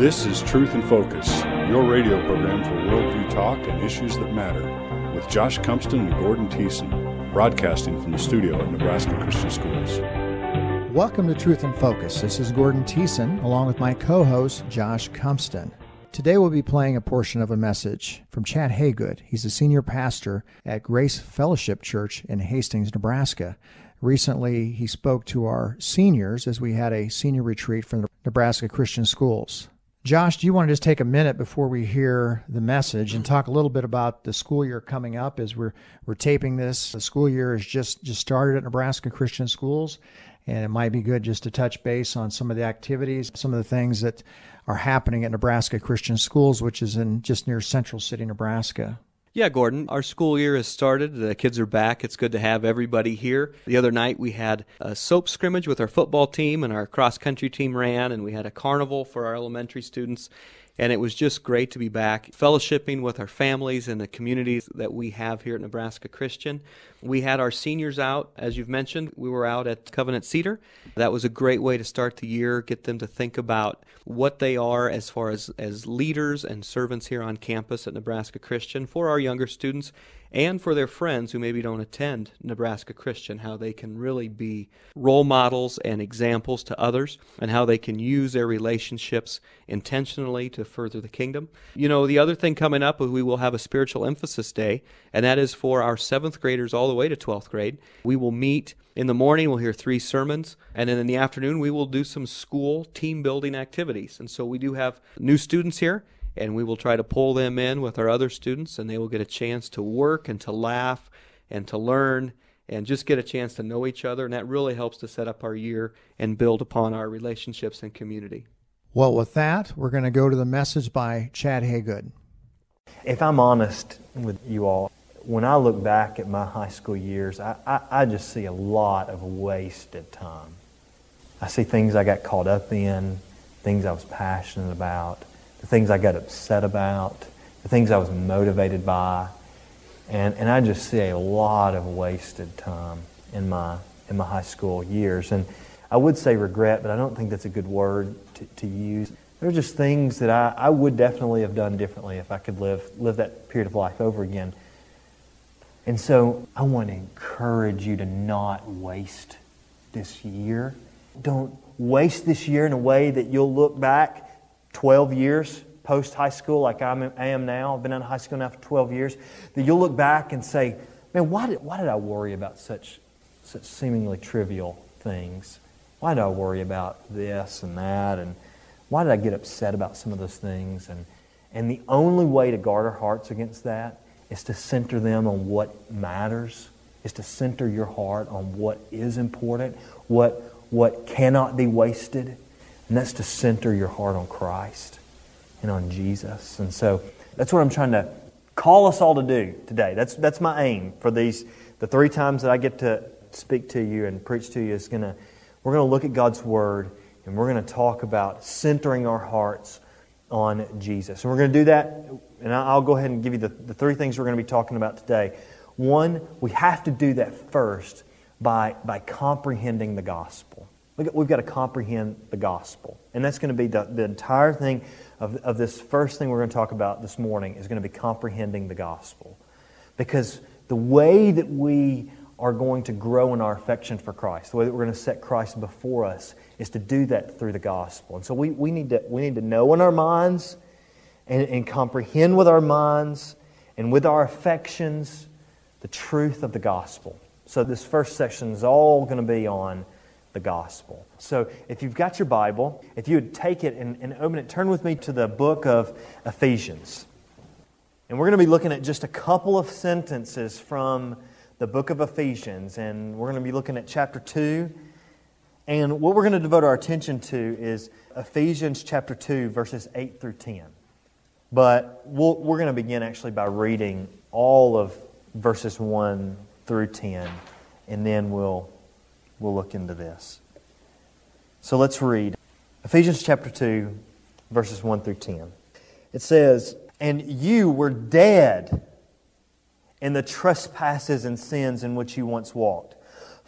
This is Truth in Focus, your radio program for worldview talk and issues that matter, with Josh Cumpston and Gordon Thiessen, broadcasting from the studio at Nebraska Christian Schools. Welcome to Truth in Focus. This is Gordon Thiessen, along with my co host, Josh Cumpston. Today we'll be playing a portion of a message from Chad Hagood. He's a senior pastor at Grace Fellowship Church in Hastings, Nebraska. Recently, he spoke to our seniors as we had a senior retreat from the Nebraska Christian Schools. Josh, do you want to just take a minute before we hear the message and talk a little bit about the school year coming up as we're we're taping this? The school year has just just started at Nebraska Christian Schools, and it might be good just to touch base on some of the activities, some of the things that are happening at Nebraska Christian Schools, which is in just near Central City, Nebraska. Yeah, Gordon, our school year has started. The kids are back. It's good to have everybody here. The other night we had a soap scrimmage with our football team and our cross country team ran, and we had a carnival for our elementary students and it was just great to be back fellowshipping with our families and the communities that we have here at Nebraska Christian. We had our seniors out, as you've mentioned. We were out at Covenant Cedar. That was a great way to start the year, get them to think about what they are as far as, as leaders and servants here on campus at Nebraska Christian for our younger students and for their friends who maybe don't attend Nebraska Christian, how they can really be role models and examples to others, and how they can use their relationships intentionally to further the kingdom. You know, the other thing coming up, is we will have a spiritual emphasis day, and that is for our seventh graders all the way to 12th grade. We will meet in the morning, we'll hear three sermons, and then in the afternoon, we will do some school team building activities. And so we do have new students here and we will try to pull them in with our other students, and they will get a chance to work and to laugh and to learn and just get a chance to know each other. And that really helps to set up our year and build upon our relationships and community. Well, with that, we're going to go to the message by Chad Hagood. If I'm honest with you all, when I look back at my high school years, I, I, I just see a lot of wasted time. I see things I got caught up in, things I was passionate about, the things I got upset about, the things I was motivated by. And, and I just see a lot of wasted time in my, in my high school years. And I would say regret, but I don't think that's a good word to, to use. There are just things that I, I would definitely have done differently if I could live, live that period of life over again. And so I want to encourage you to not waste this year. Don't waste this year in a way that you'll look back 12 years post high school, like I'm, I am now, I've been in high school now for 12 years, that you'll look back and say, man, why did, why did I worry about such, such seemingly trivial things? Why did I worry about this and that? And why did I get upset about some of those things? And, and the only way to guard our hearts against that is to center them on what matters, is to center your heart on what is important, what, what cannot be wasted and that's to center your heart on Christ and on Jesus. And so that's what I'm trying to call us all to do today. That's, that's my aim for these, the three times that I get to speak to you and preach to you is going to, we're going to look at God's Word and we're going to talk about centering our hearts on Jesus. And we're going to do that, and I'll go ahead and give you the, the three things we're going to be talking about today. One, we have to do that first by, by comprehending the gospel. We've got to comprehend the gospel. And that's going to be the, the entire thing of, of this first thing we're going to talk about this morning is going to be comprehending the gospel. Because the way that we are going to grow in our affection for Christ, the way that we're going to set Christ before us, is to do that through the gospel. And so we, we, need, to, we need to know in our minds and, and comprehend with our minds and with our affections the truth of the gospel. So this first section is all going to be on the gospel. So if you've got your Bible, if you would take it and, and open it, turn with me to the book of Ephesians. And we're going to be looking at just a couple of sentences from the book of Ephesians. And we're going to be looking at chapter 2. And what we're going to devote our attention to is Ephesians chapter 2, verses 8 through 10. But we we are going to begin actually by reading all of verses 1 through 10. And then we'll we'll look into this. So let's read Ephesians chapter 2, verses 1 through 10. It says, And you were dead in the trespasses and sins in which you once walked,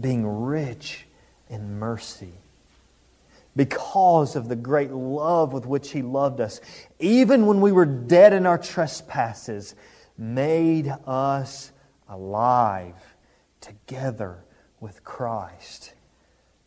being rich in mercy, because of the great love with which He loved us, even when we were dead in our trespasses, made us alive together with Christ.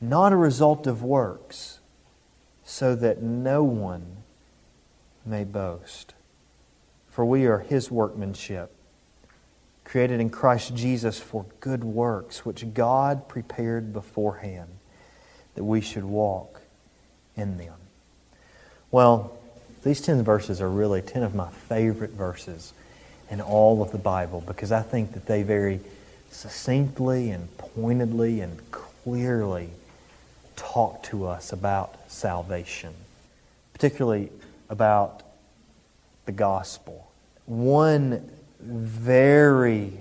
not a result of works, so that no one may boast. For we are his workmanship, created in Christ Jesus for good works, which God prepared beforehand that we should walk in them. Well, these 10 verses are really 10 of my favorite verses in all of the Bible because I think that they very succinctly and pointedly and clearly talk to us about salvation, particularly about the gospel. One very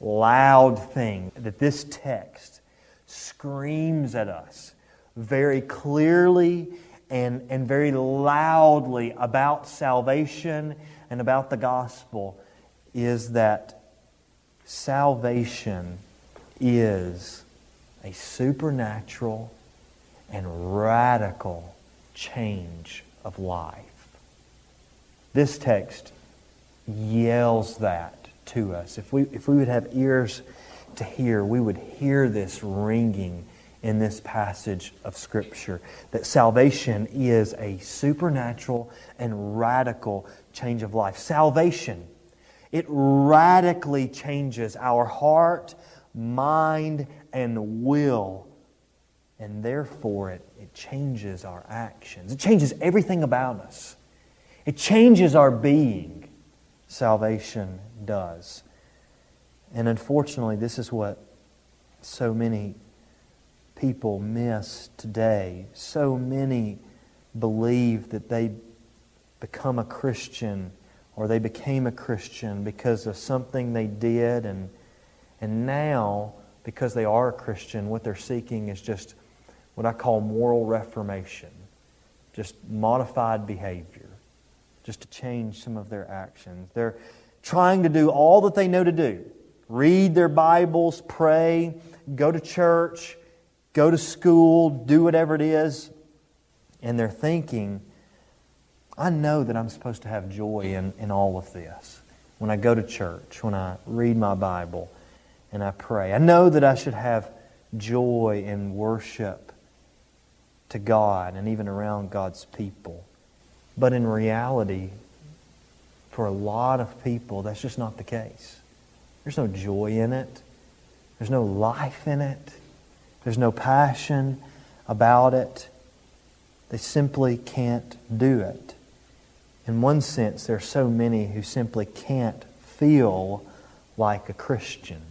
loud thing that this text screams at us very clearly and, and very loudly about salvation and about the gospel is that salvation is a supernatural and radical change of life. This text yells that to us. If we, if we would have ears to hear, we would hear this ringing in this passage of Scripture that salvation is a supernatural and radical change of life. Salvation, it radically changes our heart, mind, and will. And therefore, it, it changes our actions. It changes everything about us. It changes our being. Salvation does. And unfortunately, this is what so many people miss today. So many believe that they become a Christian or they became a Christian because of something they did, and, and now, because they are a Christian, what they're seeking is just what I call moral reformation, just modified behavior, just to change some of their actions. They're trying to do all that they know to do read their Bibles, pray, go to church, go to school, do whatever it is, and they're thinking, I know that I'm supposed to have joy in, in all of this. When I go to church, when I read my Bible, and I pray. I know that I should have joy in worship to God and even around God's people. But in reality, for a lot of people, that's just not the case. There's no joy in it. There's no life in it. There's no passion about it. They simply can't do it. In one sense, there are so many who simply can't feel like a Christian.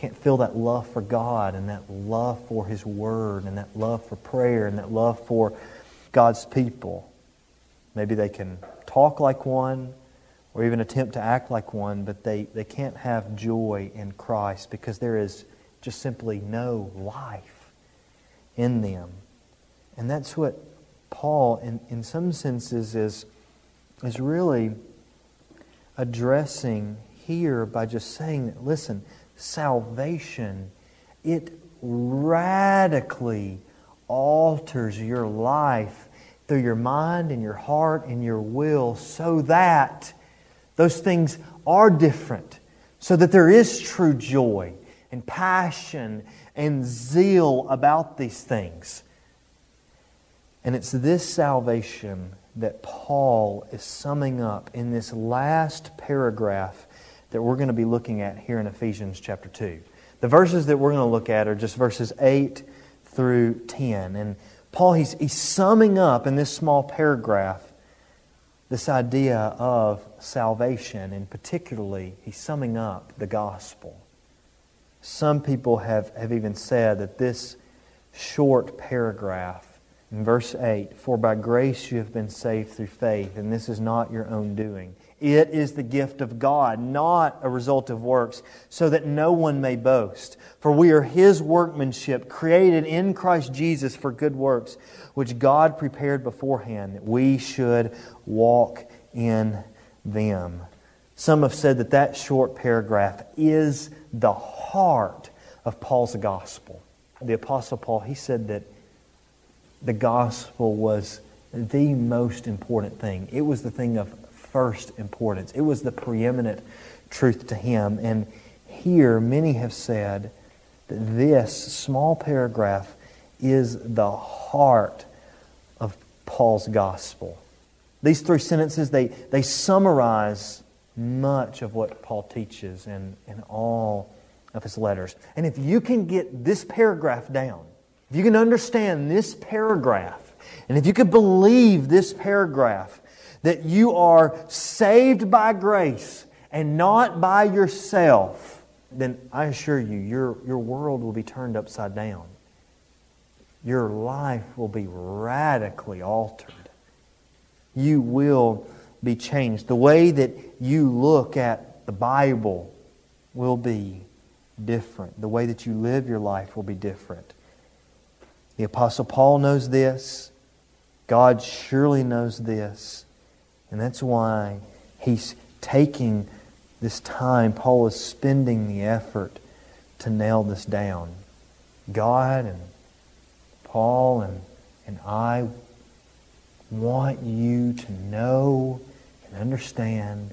Can't feel that love for God and that love for His Word and that love for prayer and that love for God's people. Maybe they can talk like one or even attempt to act like one, but they, they can't have joy in Christ because there is just simply no life in them. And that's what Paul, in, in some senses, is, is really addressing here by just saying that, listen, salvation, it radically alters your life through your mind and your heart and your will so that those things are different, so that there is true joy and passion and zeal about these things. And it's this salvation that Paul is summing up in this last paragraph that we're going to be looking at here in Ephesians chapter 2. The verses that we're going to look at are just verses 8 through 10. And Paul, he's, he's summing up in this small paragraph this idea of salvation, and particularly, he's summing up the gospel. Some people have, have even said that this short paragraph in verse 8 For by grace you have been saved through faith, and this is not your own doing. It is the gift of God, not a result of works, so that no one may boast. For we are His workmanship, created in Christ Jesus for good works, which God prepared beforehand that we should walk in them. Some have said that that short paragraph is the heart of Paul's gospel. The Apostle Paul, he said that the gospel was the most important thing. It was the thing of first importance. It was the preeminent truth to him. And here, many have said that this small paragraph is the heart of Paul's gospel. These three sentences, they, they summarize much of what Paul teaches in, in all of his letters. And if you can get this paragraph down, if you can understand this paragraph, and if you can believe this paragraph, that you are saved by grace and not by yourself, then I assure you, your, your world will be turned upside down. Your life will be radically altered. You will be changed. The way that you look at the Bible will be different. The way that you live your life will be different. The Apostle Paul knows this. God surely knows this. And that's why he's taking this time. Paul is spending the effort to nail this down. God and Paul and, and I want you to know and understand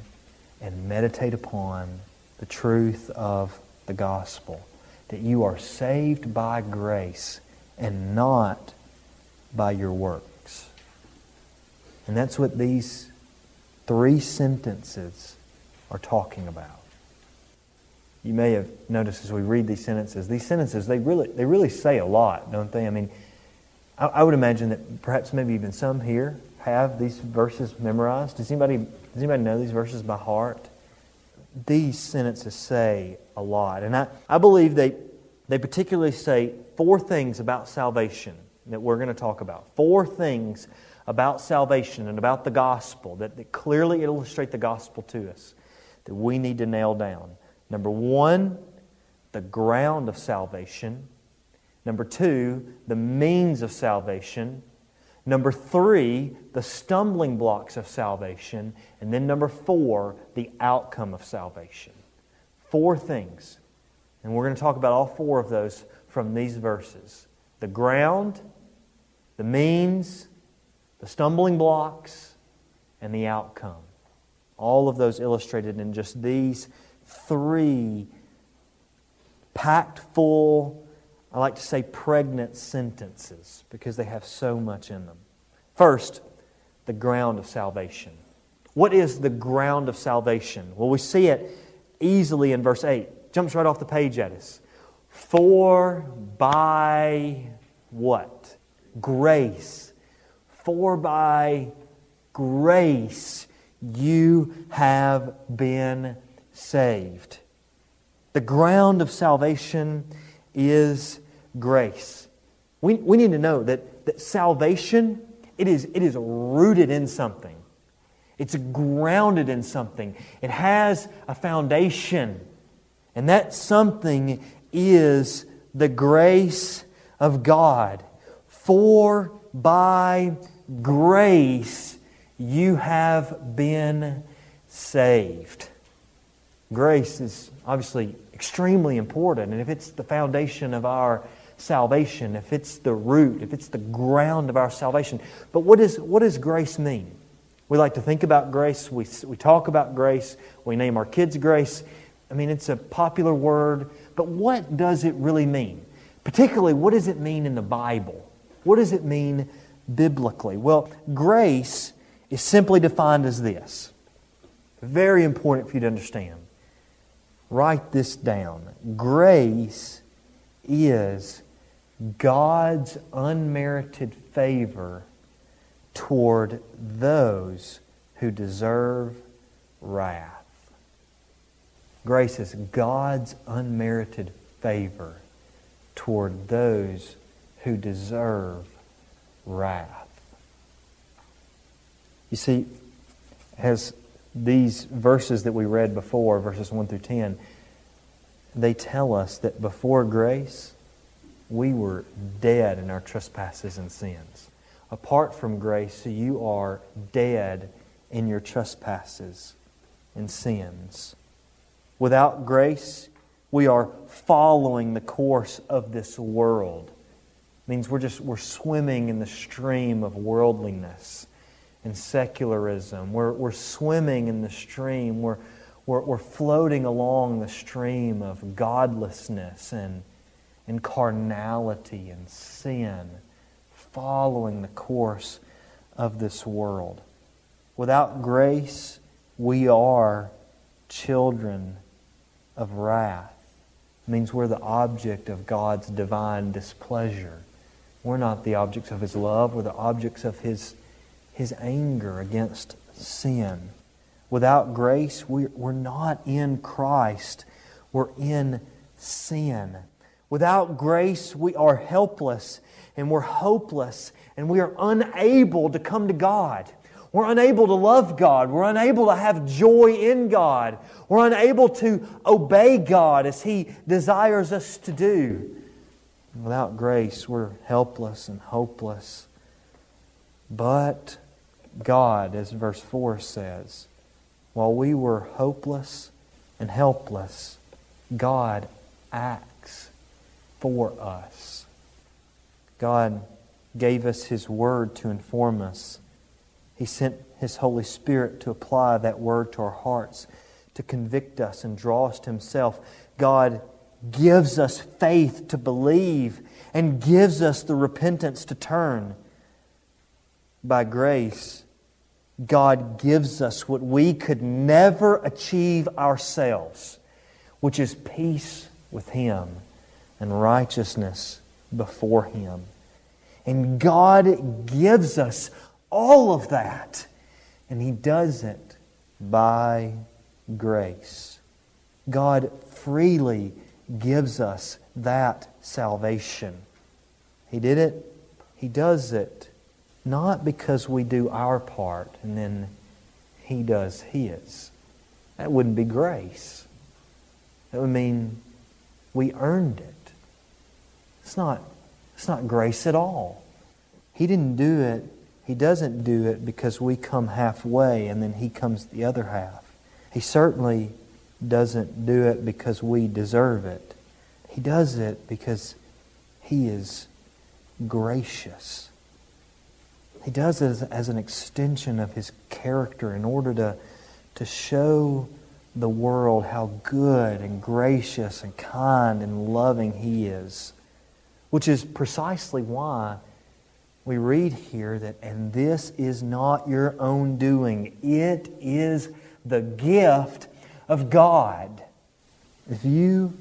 and meditate upon the truth of the gospel. That you are saved by grace and not by your works. And that's what these three sentences are talking about. You may have noticed as we read these sentences, these sentences, they really, they really say a lot, don't they? I mean, I, I would imagine that perhaps maybe even some here have these verses memorized. Does anybody, does anybody know these verses by heart? These sentences say a lot. And I, I believe they, they particularly say four things about salvation that we're going to talk about. Four things about salvation and about the gospel that, that clearly illustrate the gospel to us that we need to nail down. Number one, the ground of salvation. Number two, the means of salvation. Number three, the stumbling blocks of salvation. And then number four, the outcome of salvation. Four things. And we're going to talk about all four of those from these verses the ground, the means, the stumbling blocks, and the outcome. All of those illustrated in just these three packed full, I like to say pregnant sentences because they have so much in them. First, the ground of salvation. What is the ground of salvation? Well, we see it easily in verse 8. Jumps right off the page at us. For by what? Grace. For by grace you have been saved. The ground of salvation is grace. We, we need to know that, that salvation, it is, it is rooted in something. It's grounded in something. It has a foundation. And that something is the grace of God. For by grace you have been saved. Grace is obviously extremely important, and if it's the foundation of our salvation, if it's the root, if it's the ground of our salvation. But what, is, what does grace mean? We like to think about grace, we, we talk about grace, we name our kids grace. I mean, it's a popular word, but what does it really mean? Particularly, what does it mean in the Bible? What does it mean biblically? Well, grace is simply defined as this. Very important for you to understand. Write this down. Grace is God's unmerited favor toward those who deserve wrath. Grace is God's unmerited favor toward those who deserve wrath. You see, as these verses that we read before, verses 1 through 10, they tell us that before grace, we were dead in our trespasses and sins. Apart from grace, you are dead in your trespasses and sins. Without grace, we are following the course of this world. Means we're just we're swimming in the stream of worldliness and secularism. We're, we're swimming in the stream. We're, we're, we're floating along the stream of godlessness and, and carnality and sin, following the course of this world. Without grace, we are children of wrath. It means we're the object of God's divine displeasure. We're not the objects of His love, we're the objects of His, His anger against sin. Without grace, we're, we're not in Christ, we're in sin. Without grace, we are helpless and we're hopeless and we are unable to come to God. We're unable to love God. We're unable to have joy in God. We're unable to obey God as He desires us to do. Without grace, we're helpless and hopeless. But God, as verse 4 says, while we were hopeless and helpless, God acts for us. God gave us His Word to inform us he sent His Holy Spirit to apply that word to our hearts, to convict us and draw us to Himself. God gives us faith to believe and gives us the repentance to turn. By grace, God gives us what we could never achieve ourselves, which is peace with Him and righteousness before Him. And God gives us all of that. And He does it by grace. God freely gives us that salvation. He did it, He does it, not because we do our part and then He does His. That wouldn't be grace. That would mean we earned it. It's not, it's not grace at all. He didn't do it he doesn't do it because we come halfway and then He comes the other half. He certainly doesn't do it because we deserve it. He does it because He is gracious. He does it as, as an extension of His character in order to, to show the world how good and gracious and kind and loving He is. Which is precisely why we read here that, and this is not your own doing, it is the gift of God. If you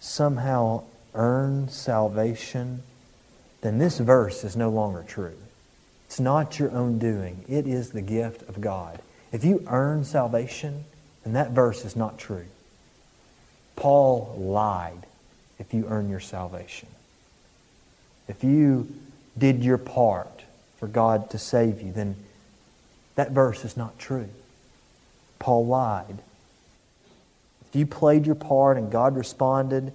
somehow earn salvation, then this verse is no longer true. It's not your own doing, it is the gift of God. If you earn salvation, then that verse is not true. Paul lied if you earn your salvation. If you did your part for God to save you, then that verse is not true. Paul lied. If you played your part and God responded,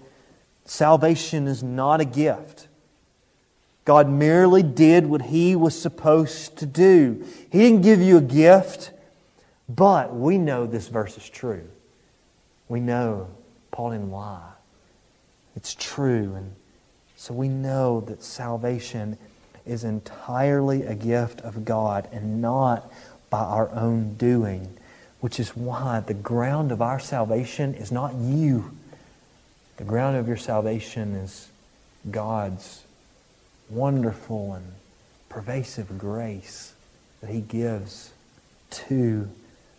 salvation is not a gift. God merely did what He was supposed to do. He didn't give you a gift, but we know this verse is true. We know Paul didn't lie. It's true. And so we know that salvation is entirely a gift of God and not by our own doing, which is why the ground of our salvation is not you. The ground of your salvation is God's wonderful and pervasive grace that He gives to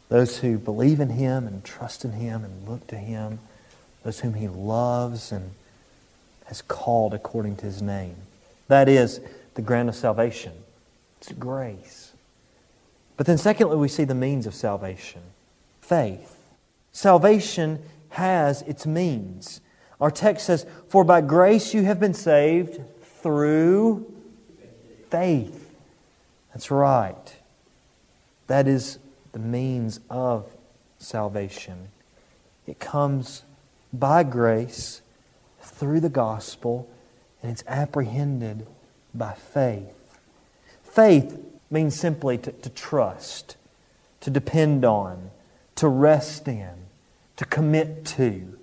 those who believe in Him and trust in Him and look to Him, those whom He loves and has called according to His name. That is the ground of salvation. It's grace. But then, secondly, we see the means of salvation faith. Salvation has its means. Our text says, For by grace you have been saved through faith. That's right. That is the means of salvation. It comes by grace through the gospel, and it's apprehended by faith. Faith means simply to, to trust, to depend on, to rest in, to commit to.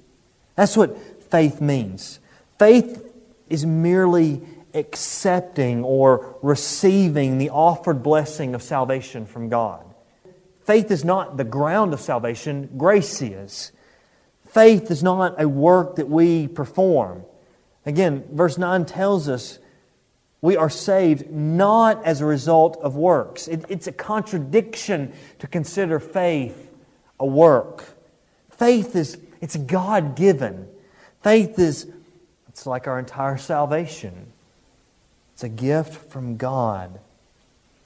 That's what faith means. Faith is merely accepting or receiving the offered blessing of salvation from God. Faith is not the ground of salvation, grace is. Faith is not a work that we perform. Again, verse 9 tells us we are saved not as a result of works. It, it's a contradiction to consider faith a work. Faith is it's God given. Faith is it's like our entire salvation. It's a gift from God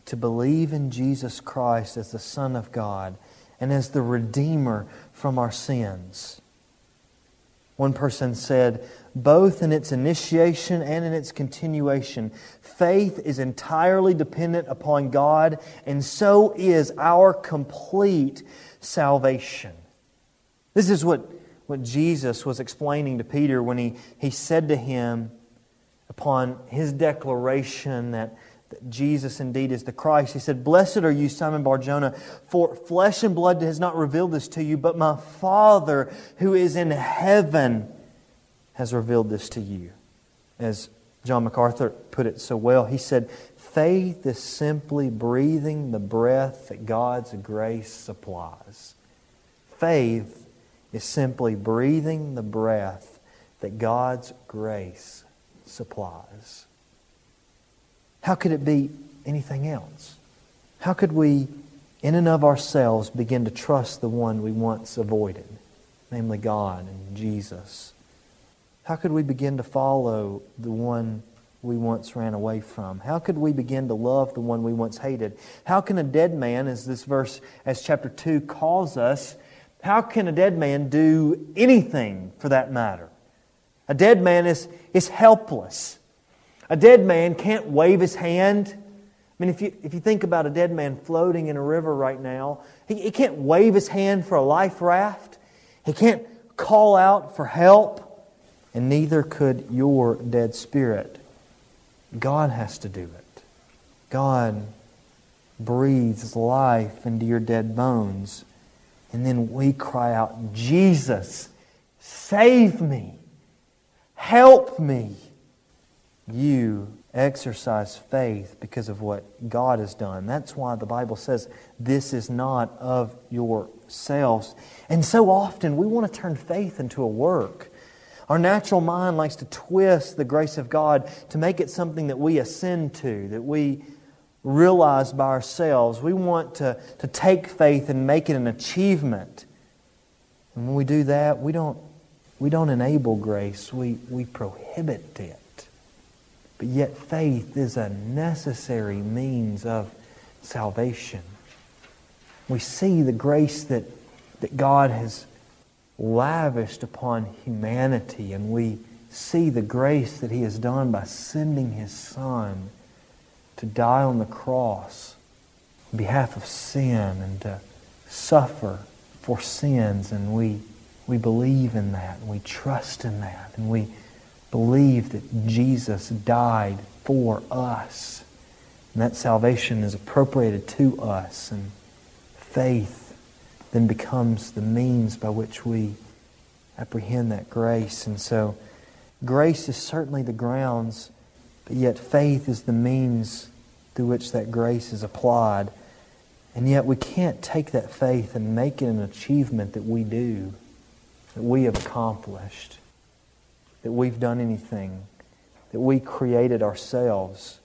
to believe in Jesus Christ as the Son of God and as the Redeemer from our sins. One person said, both in its initiation and in its continuation, faith is entirely dependent upon God, and so is our complete salvation. This is what, what Jesus was explaining to Peter when he, he said to him, upon his declaration that that Jesus indeed is the Christ. He said, Blessed are you, Simon Barjona, for flesh and blood has not revealed this to you, but my Father who is in heaven has revealed this to you. As John MacArthur put it so well, he said, Faith is simply breathing the breath that God's grace supplies. Faith is simply breathing the breath that God's grace supplies. How could it be anything else? How could we, in and of ourselves, begin to trust the one we once avoided, namely God and Jesus? How could we begin to follow the one we once ran away from? How could we begin to love the one we once hated? How can a dead man, as this verse, as chapter 2 calls us, how can a dead man do anything for that matter? A dead man is, is helpless. A dead man can't wave his hand. I mean, if you, if you think about a dead man floating in a river right now, he, he can't wave his hand for a life raft. He can't call out for help. And neither could your dead spirit. God has to do it. God breathes life into your dead bones. And then we cry out, Jesus, save me, help me you exercise faith because of what God has done. That's why the Bible says this is not of yourselves. And so often we want to turn faith into a work. Our natural mind likes to twist the grace of God to make it something that we ascend to, that we realize by ourselves. We want to, to take faith and make it an achievement. And when we do that, we don't, we don't enable grace, we, we prohibit it. But yet, faith is a necessary means of salvation. We see the grace that, that God has lavished upon humanity, and we see the grace that He has done by sending His Son to die on the cross on behalf of sin and to suffer for sins. And we, we believe in that, and we trust in that, and we believe that Jesus died for us. And that salvation is appropriated to us. And faith then becomes the means by which we apprehend that grace. And so, grace is certainly the grounds, but yet faith is the means through which that grace is applied. And yet, we can't take that faith and make it an achievement that we do, that we have accomplished that we've done anything, that we created ourselves.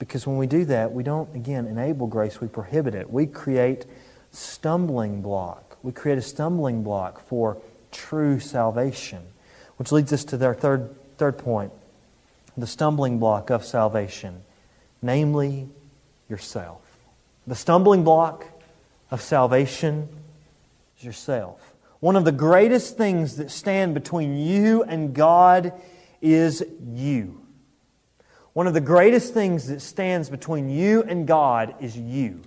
Because when we do that, we don't, again, enable grace, we prohibit it. We create stumbling block. We create a stumbling block for true salvation. Which leads us to our third, third point the stumbling block of salvation, namely yourself. The stumbling block of salvation is yourself. One of the greatest things that stand between you and God is you. One of the greatest things that stands between you and God is you.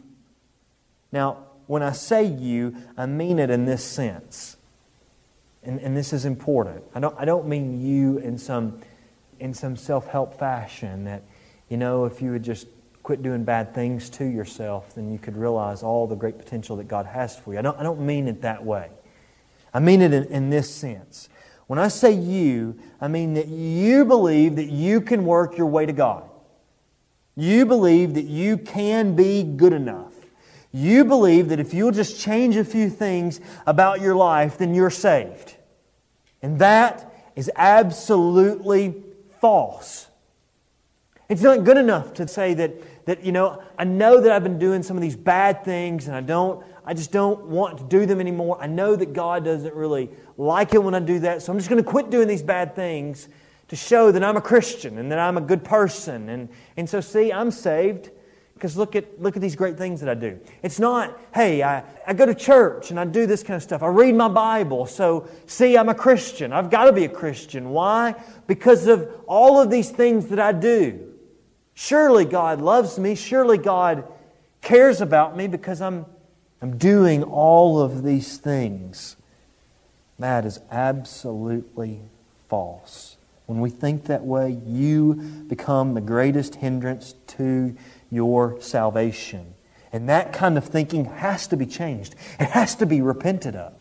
Now, when I say you, I mean it in this sense. And, and this is important. I don't, I don't mean you in some, in some self help fashion that, you know, if you would just quit doing bad things to yourself, then you could realize all the great potential that God has for you. I don't, I don't mean it that way. I mean it in, in this sense. When I say you, I mean that you believe that you can work your way to God. You believe that you can be good enough. You believe that if you'll just change a few things about your life, then you're saved. And that is absolutely false. It's not good enough to say that, that, you know, I know that I've been doing some of these bad things and I don't, I just don't want to do them anymore. I know that God doesn't really like it when I do that, so I'm just going to quit doing these bad things to show that I'm a Christian and that I'm a good person. And, and so, see, I'm saved because look at, look at these great things that I do. It's not, hey, I, I go to church and I do this kind of stuff. I read my Bible, so see, I'm a Christian. I've got to be a Christian. Why? Because of all of these things that I do. Surely God loves me. Surely God cares about me because I'm, I'm doing all of these things. That is absolutely false. When we think that way, you become the greatest hindrance to your salvation. And that kind of thinking has to be changed, it has to be repented of.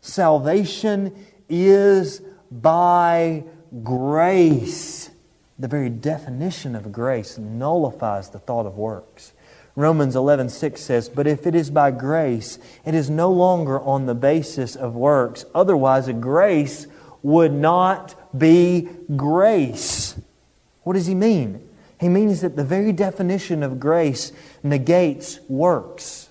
Salvation is by grace. The very definition of grace nullifies the thought of works. Romans 11:6 says, "But if it is by grace, it is no longer on the basis of works. Otherwise, a grace would not be grace." What does he mean? He means that the very definition of grace negates works.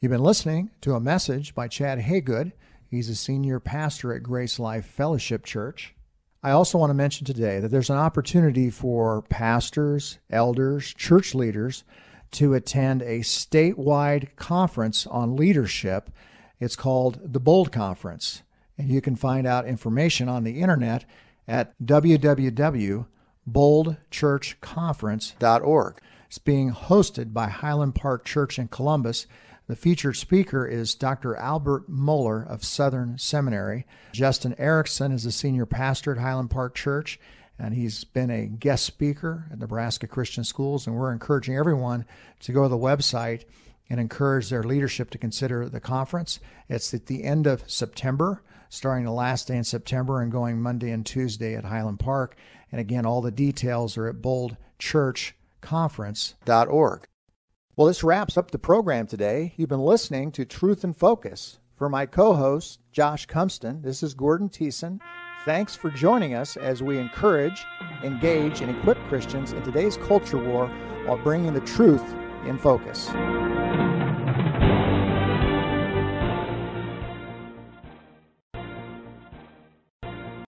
You've been listening to a message by Chad Hagood. He's a senior pastor at Grace Life Fellowship Church. I also want to mention today that there's an opportunity for pastors, elders, church leaders to attend a statewide conference on leadership. It's called the Bold Conference. And you can find out information on the internet at www.boldchurchconference.org. It's being hosted by Highland Park Church in Columbus. The featured speaker is Dr. Albert Mohler of Southern Seminary. Justin Erickson is a senior pastor at Highland Park Church and he's been a guest speaker at Nebraska Christian Schools. And we're encouraging everyone to go to the website and encourage their leadership to consider the conference. It's at the end of September, starting the last day in September and going Monday and Tuesday at Highland Park. And again, all the details are at boldchurchconference.org. Well, this wraps up the program today. You've been listening to Truth and Focus. For my co host, Josh Cumpston, this is Gordon Thiessen. Thanks for joining us as we encourage, engage, and equip Christians in today's culture war while bringing the truth in focus.